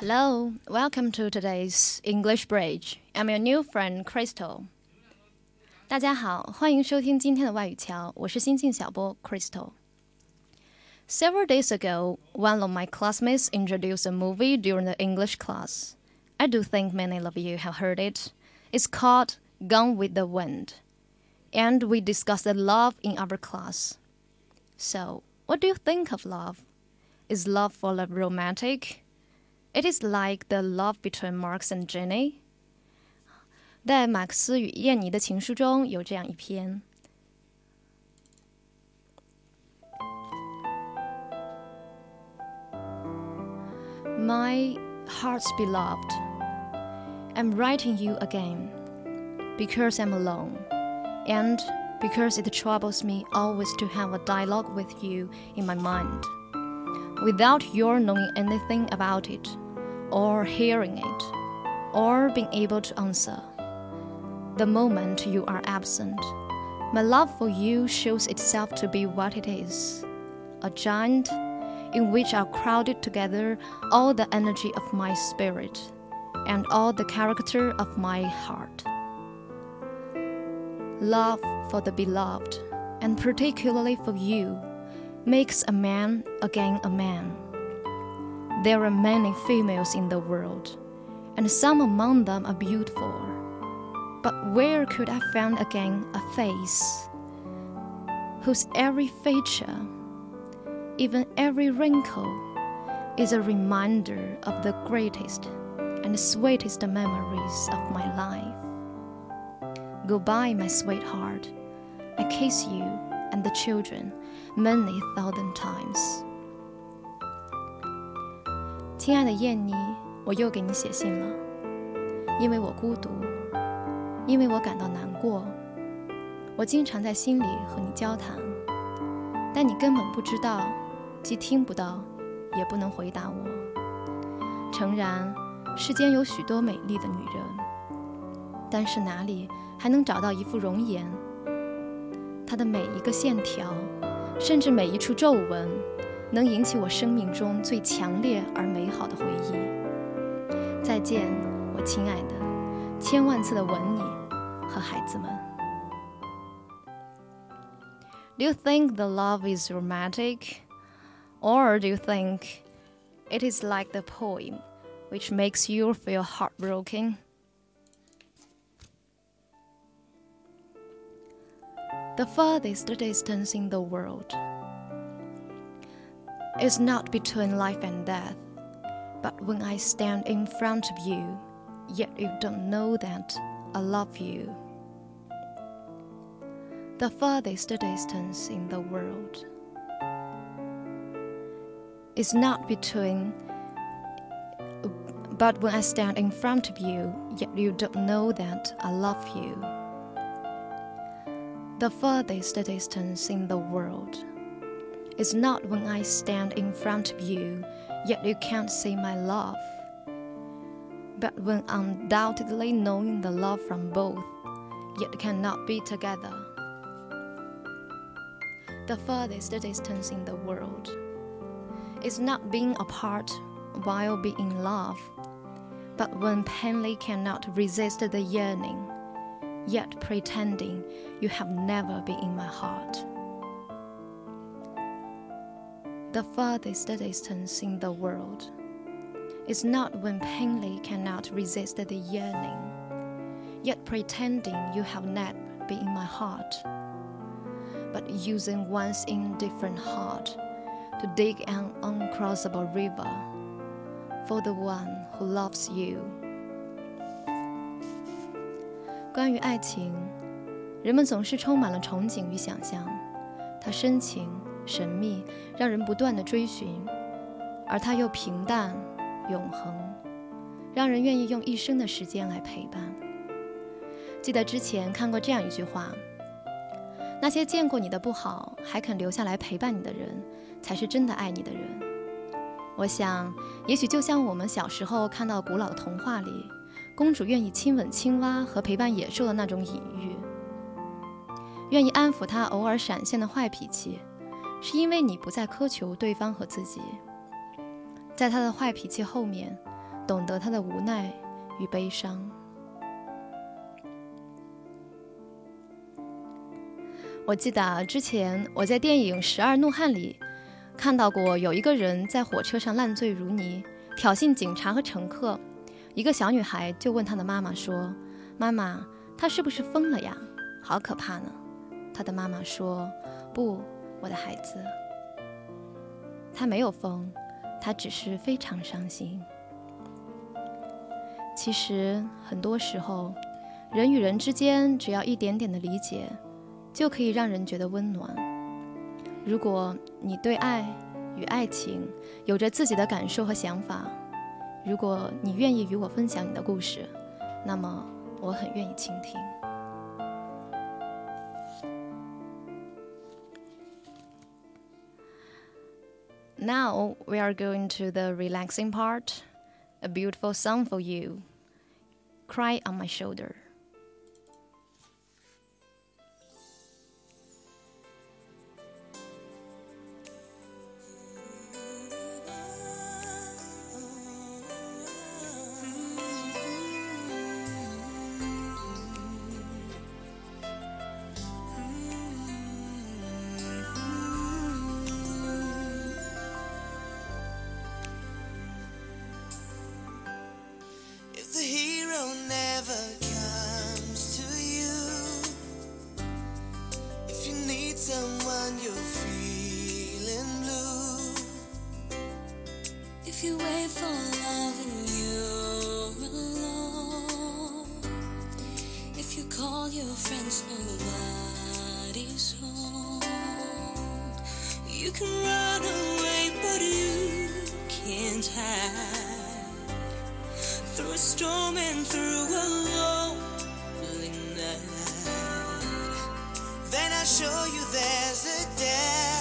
Hello, welcome to today's English Bridge. I'm your new friend Crystal. 大家好，欢迎收听今天的外语桥，我是新晋小波 Crystal。Several days ago, one of my classmates introduced a movie during the English class. I do think many of you have heard it. It's called Gone with the Wind. And we discussed love in our class. So, what do you think of love? Is love full of romantic? It is like the love between Marx and Jenny. 在马克思与燕妮的情书中有这样一篇。My heart's beloved, I'm writing you again because I'm alone, and because it troubles me always to have a dialogue with you in my mind, without your knowing anything about it, or hearing it, or being able to answer. The moment you are absent, my love for you shows itself to be what it is a giant in which are crowded together all the energy of my spirit and all the character of my heart. Love for the beloved, and particularly for you, makes a man again a man. There are many females in the world, and some among them are beautiful. But where could I find again a face whose every feature, even every wrinkle, is a reminder of the greatest and sweetest memories of my life? Goodbye, my sweetheart. I kiss you and the children many thousand times. 亲爱的燕妮，我又给你写信了，因为我孤独，因为我感到难过。我经常在心里和你交谈，但你根本不知道，既听不到，也不能回答我。诚然，世间有许多美丽的女人，但是哪里还能找到一副容颜？她的每一个线条，甚至每一处皱纹。能引起我生命中最强烈而美好的回忆。再见，我亲爱的，千万次的吻你和孩子们。Do you think the love is romantic, or do you think it is like the poem, which makes you feel heartbroken? The farthest distance in the world is not between life and death, but when I stand in front of you, yet you don't know that I love you. The farthest distance in the world is not between, but when I stand in front of you, yet you don't know that I love you. The furthest distance in the world is not when I stand in front of you, yet you can't see my love, but when undoubtedly knowing the love from both, yet cannot be together. The furthest distance in the world is not being apart while being in love, but when plainly cannot resist the yearning, yet pretending you have never been in my heart the farthest distance in the world is not when plainly cannot resist the yearning, yet pretending you have not been in my heart, but using one's indifferent heart to dig an uncrossable river for the one who loves you. 关于爱情，人们总是充满了憧憬与想象，它深情。神秘，让人不断的追寻，而它又平淡、永恒，让人愿意用一生的时间来陪伴。记得之前看过这样一句话：那些见过你的不好还肯留下来陪伴你的人，才是真的爱你的人。我想，也许就像我们小时候看到古老的童话里，公主愿意亲吻青蛙和陪伴野兽的那种隐喻，愿意安抚他偶尔闪现的坏脾气。是因为你不再苛求对方和自己，在他的坏脾气后面，懂得他的无奈与悲伤。我记得之前我在电影《十二怒汉》里看到过，有一个人在火车上烂醉如泥，挑衅警察和乘客。一个小女孩就问她的妈妈说：“妈妈，他是不是疯了呀？好可怕呢！”她的妈妈说：“不，我的孩子，他没有疯，他只是非常伤心。”其实很多时候，人与人之间只要一点点的理解。就可以让人觉得温暖。如果你对爱与爱情有着自己的感受和想法，如果你愿意与我分享你的故事，那么我很愿意倾听。Now we are going to the relaxing part. A beautiful song for you. Cry on my shoulder. You can run away, but you can't hide. Through a storm and through a lonely night. Then I'll show you there's a dad.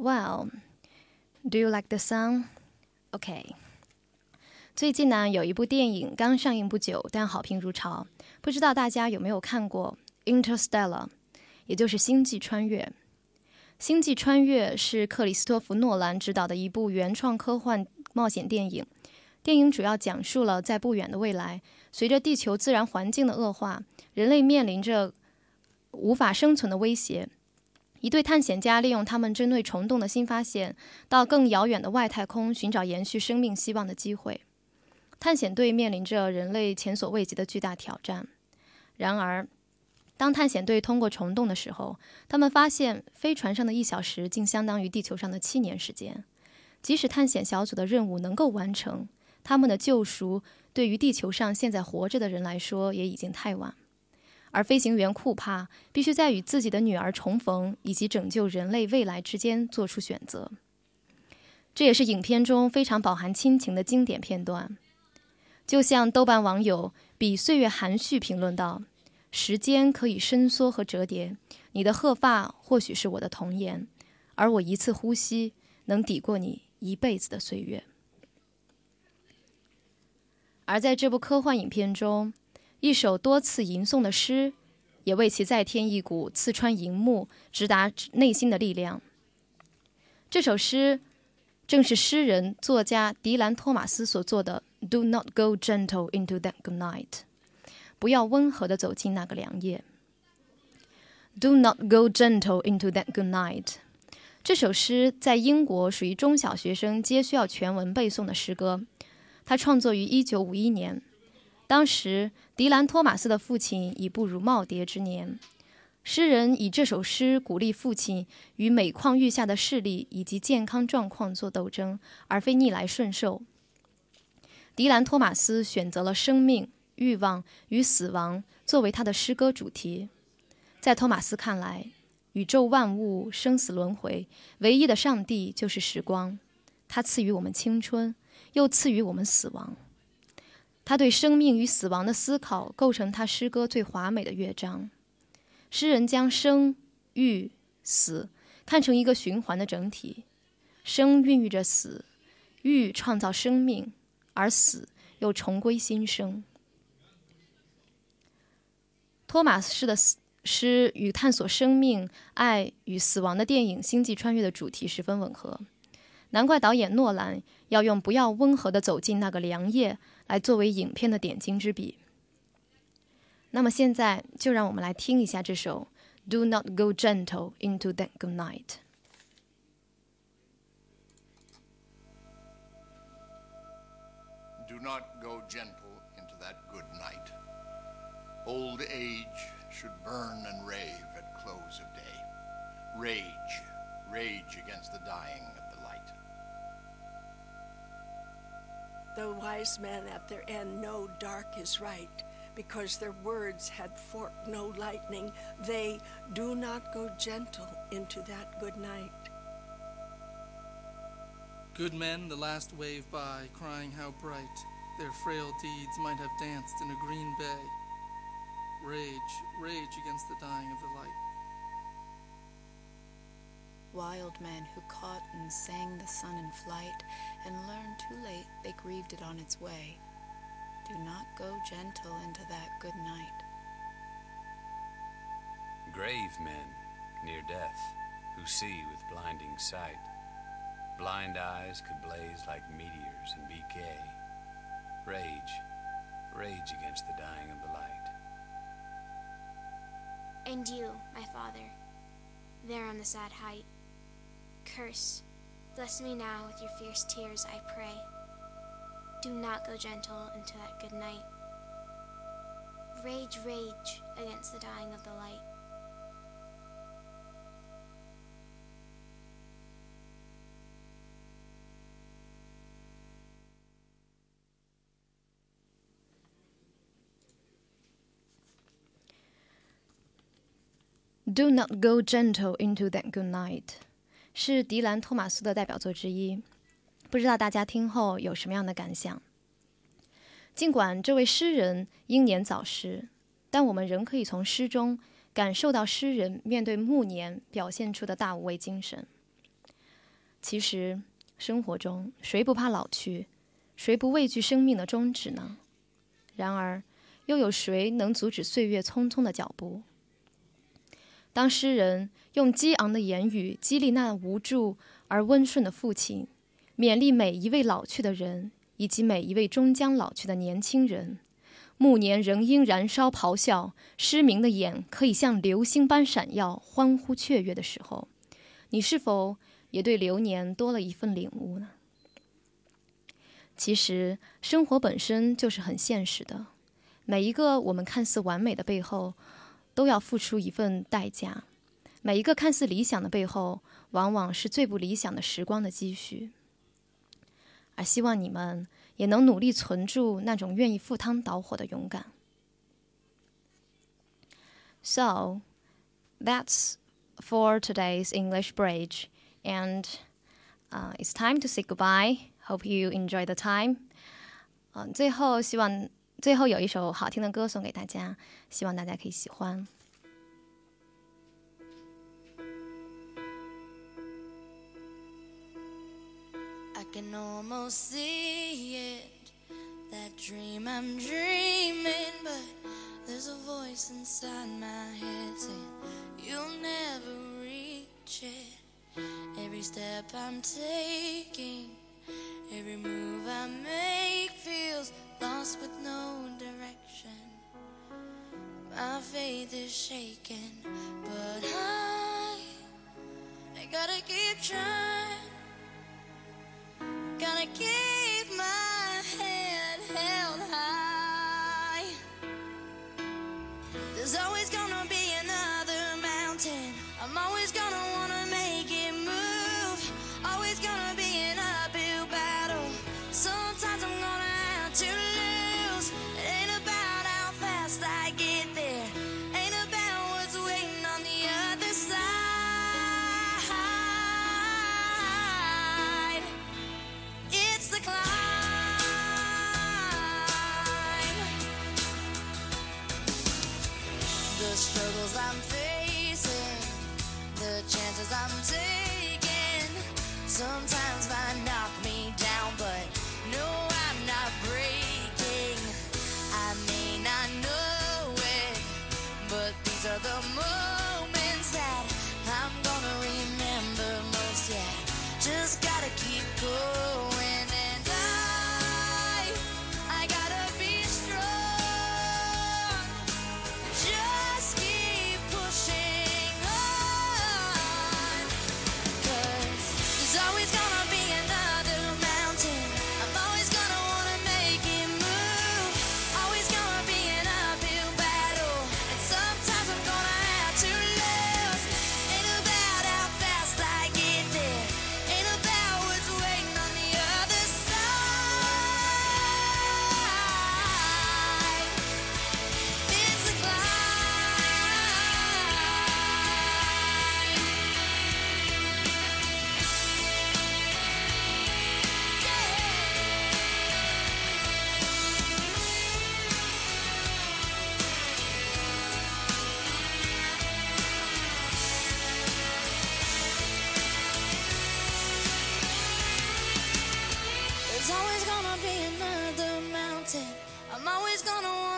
Well, do you like the song? OK。最近呢，有一部电影刚上映不久，但好评如潮。不知道大家有没有看过《Interstellar》，也就是《星际穿越》。《星际穿越》是克里斯托弗·诺兰执导的一部原创科幻冒险电影。电影主要讲述了在不远的未来，随着地球自然环境的恶化，人类面临着无法生存的威胁。一对探险家利用他们针对虫洞的新发现，到更遥远的外太空寻找延续生命希望的机会。探险队面临着人类前所未及的巨大挑战。然而，当探险队通过虫洞的时候，他们发现飞船上的一小时竟相当于地球上的七年时间。即使探险小组的任务能够完成，他们的救赎对于地球上现在活着的人来说也已经太晚。而飞行员库帕必须在与自己的女儿重逢以及拯救人类未来之间做出选择。这也是影片中非常饱含亲情的经典片段。就像豆瓣网友比岁月含蓄评论道：“时间可以伸缩和折叠，你的鹤发或许是我的童颜，而我一次呼吸能抵过你一辈子的岁月。”而在这部科幻影片中，一首多次吟诵的诗，也为其再添一股刺穿银幕、直达内心的力量。这首诗，正是诗人作家迪兰·托马斯所作的《Do Not Go Gentle into That Good Night》，不要温和地走进那个凉夜。Do not go gentle into that good night。这首诗在英国属于中小学生皆需要全文背诵的诗歌。它创作于1951年。当时，迪兰·托马斯的父亲已步入耄耋之年。诗人以这首诗鼓励父亲与每况愈下的视力以及健康状况做斗争，而非逆来顺受。迪兰·托马斯选择了生命、欲望与死亡作为他的诗歌主题。在托马斯看来，宇宙万物生死轮回，唯一的上帝就是时光。他赐予我们青春，又赐予我们死亡。他对生命与死亡的思考，构成他诗歌最华美的乐章。诗人将生、育、死看成一个循环的整体，生孕育着死，育创造生命，而死又重归新生。托马斯的诗与探索生命、爱与死亡的电影《星际穿越》的主题十分吻合，难怪导演诺兰要用“不要温和的走进那个凉夜”。来作为影片的点睛之笔。那么现在就让我们来听一下这首《Do Not Go Gentle into That Good Night》。Do not go gentle into that good night. Old age should burn and rave at close of day. Rage, rage against the dying The wise men at their end know dark is right, because their words had forked no lightning. They do not go gentle into that good night. Good men, the last wave by, crying how bright their frail deeds might have danced in a green bay. Rage, rage against the dying of the light. Wild men who caught and sang the sun in flight and learned too late they grieved it on its way. Do not go gentle into that good night. Grave men near death who see with blinding sight. Blind eyes could blaze like meteors and be gay. Rage, rage against the dying of the light. And you, my father, there on the sad height, curse Bless me now with your fierce tears, I pray. Do not go gentle into that good night. Rage, rage against the dying of the light. Do not go gentle into that good night. 是迪兰·托马斯的代表作之一，不知道大家听后有什么样的感想？尽管这位诗人英年早逝，但我们仍可以从诗中感受到诗人面对暮年表现出的大无畏精神。其实，生活中谁不怕老去，谁不畏惧生命的终止呢？然而，又有谁能阻止岁月匆匆的脚步？当诗人用激昂的言语激励那无助而温顺的父亲，勉励每一位老去的人以及每一位终将老去的年轻人，暮年仍应燃烧咆哮，失明的眼可以像流星般闪耀，欢呼雀跃的时候，你是否也对流年多了一份领悟呢？其实，生活本身就是很现实的。每一个我们看似完美的背后，都要付出一份代价；每一个看似理想的背后，往往是最不理想的时光的积蓄。而希望你们也能努力存住那种愿意赴汤蹈火的勇敢。So, that's for today's English Bridge, and uh, it's time to say goodbye. Hope you enjoy the time. 嗯，最后希望。 最后有一首好听的歌送给大家，希望大家可以喜欢。I can almost see it, that dream I'm dreaming, but there's a voice inside my head saying you'll never reach it. Every step I'm taking, every move I make feels lost with no direction. My faith is shaken, but I, I gotta keep trying. Gotta keep my head held high. There's always gonna There's always gonna be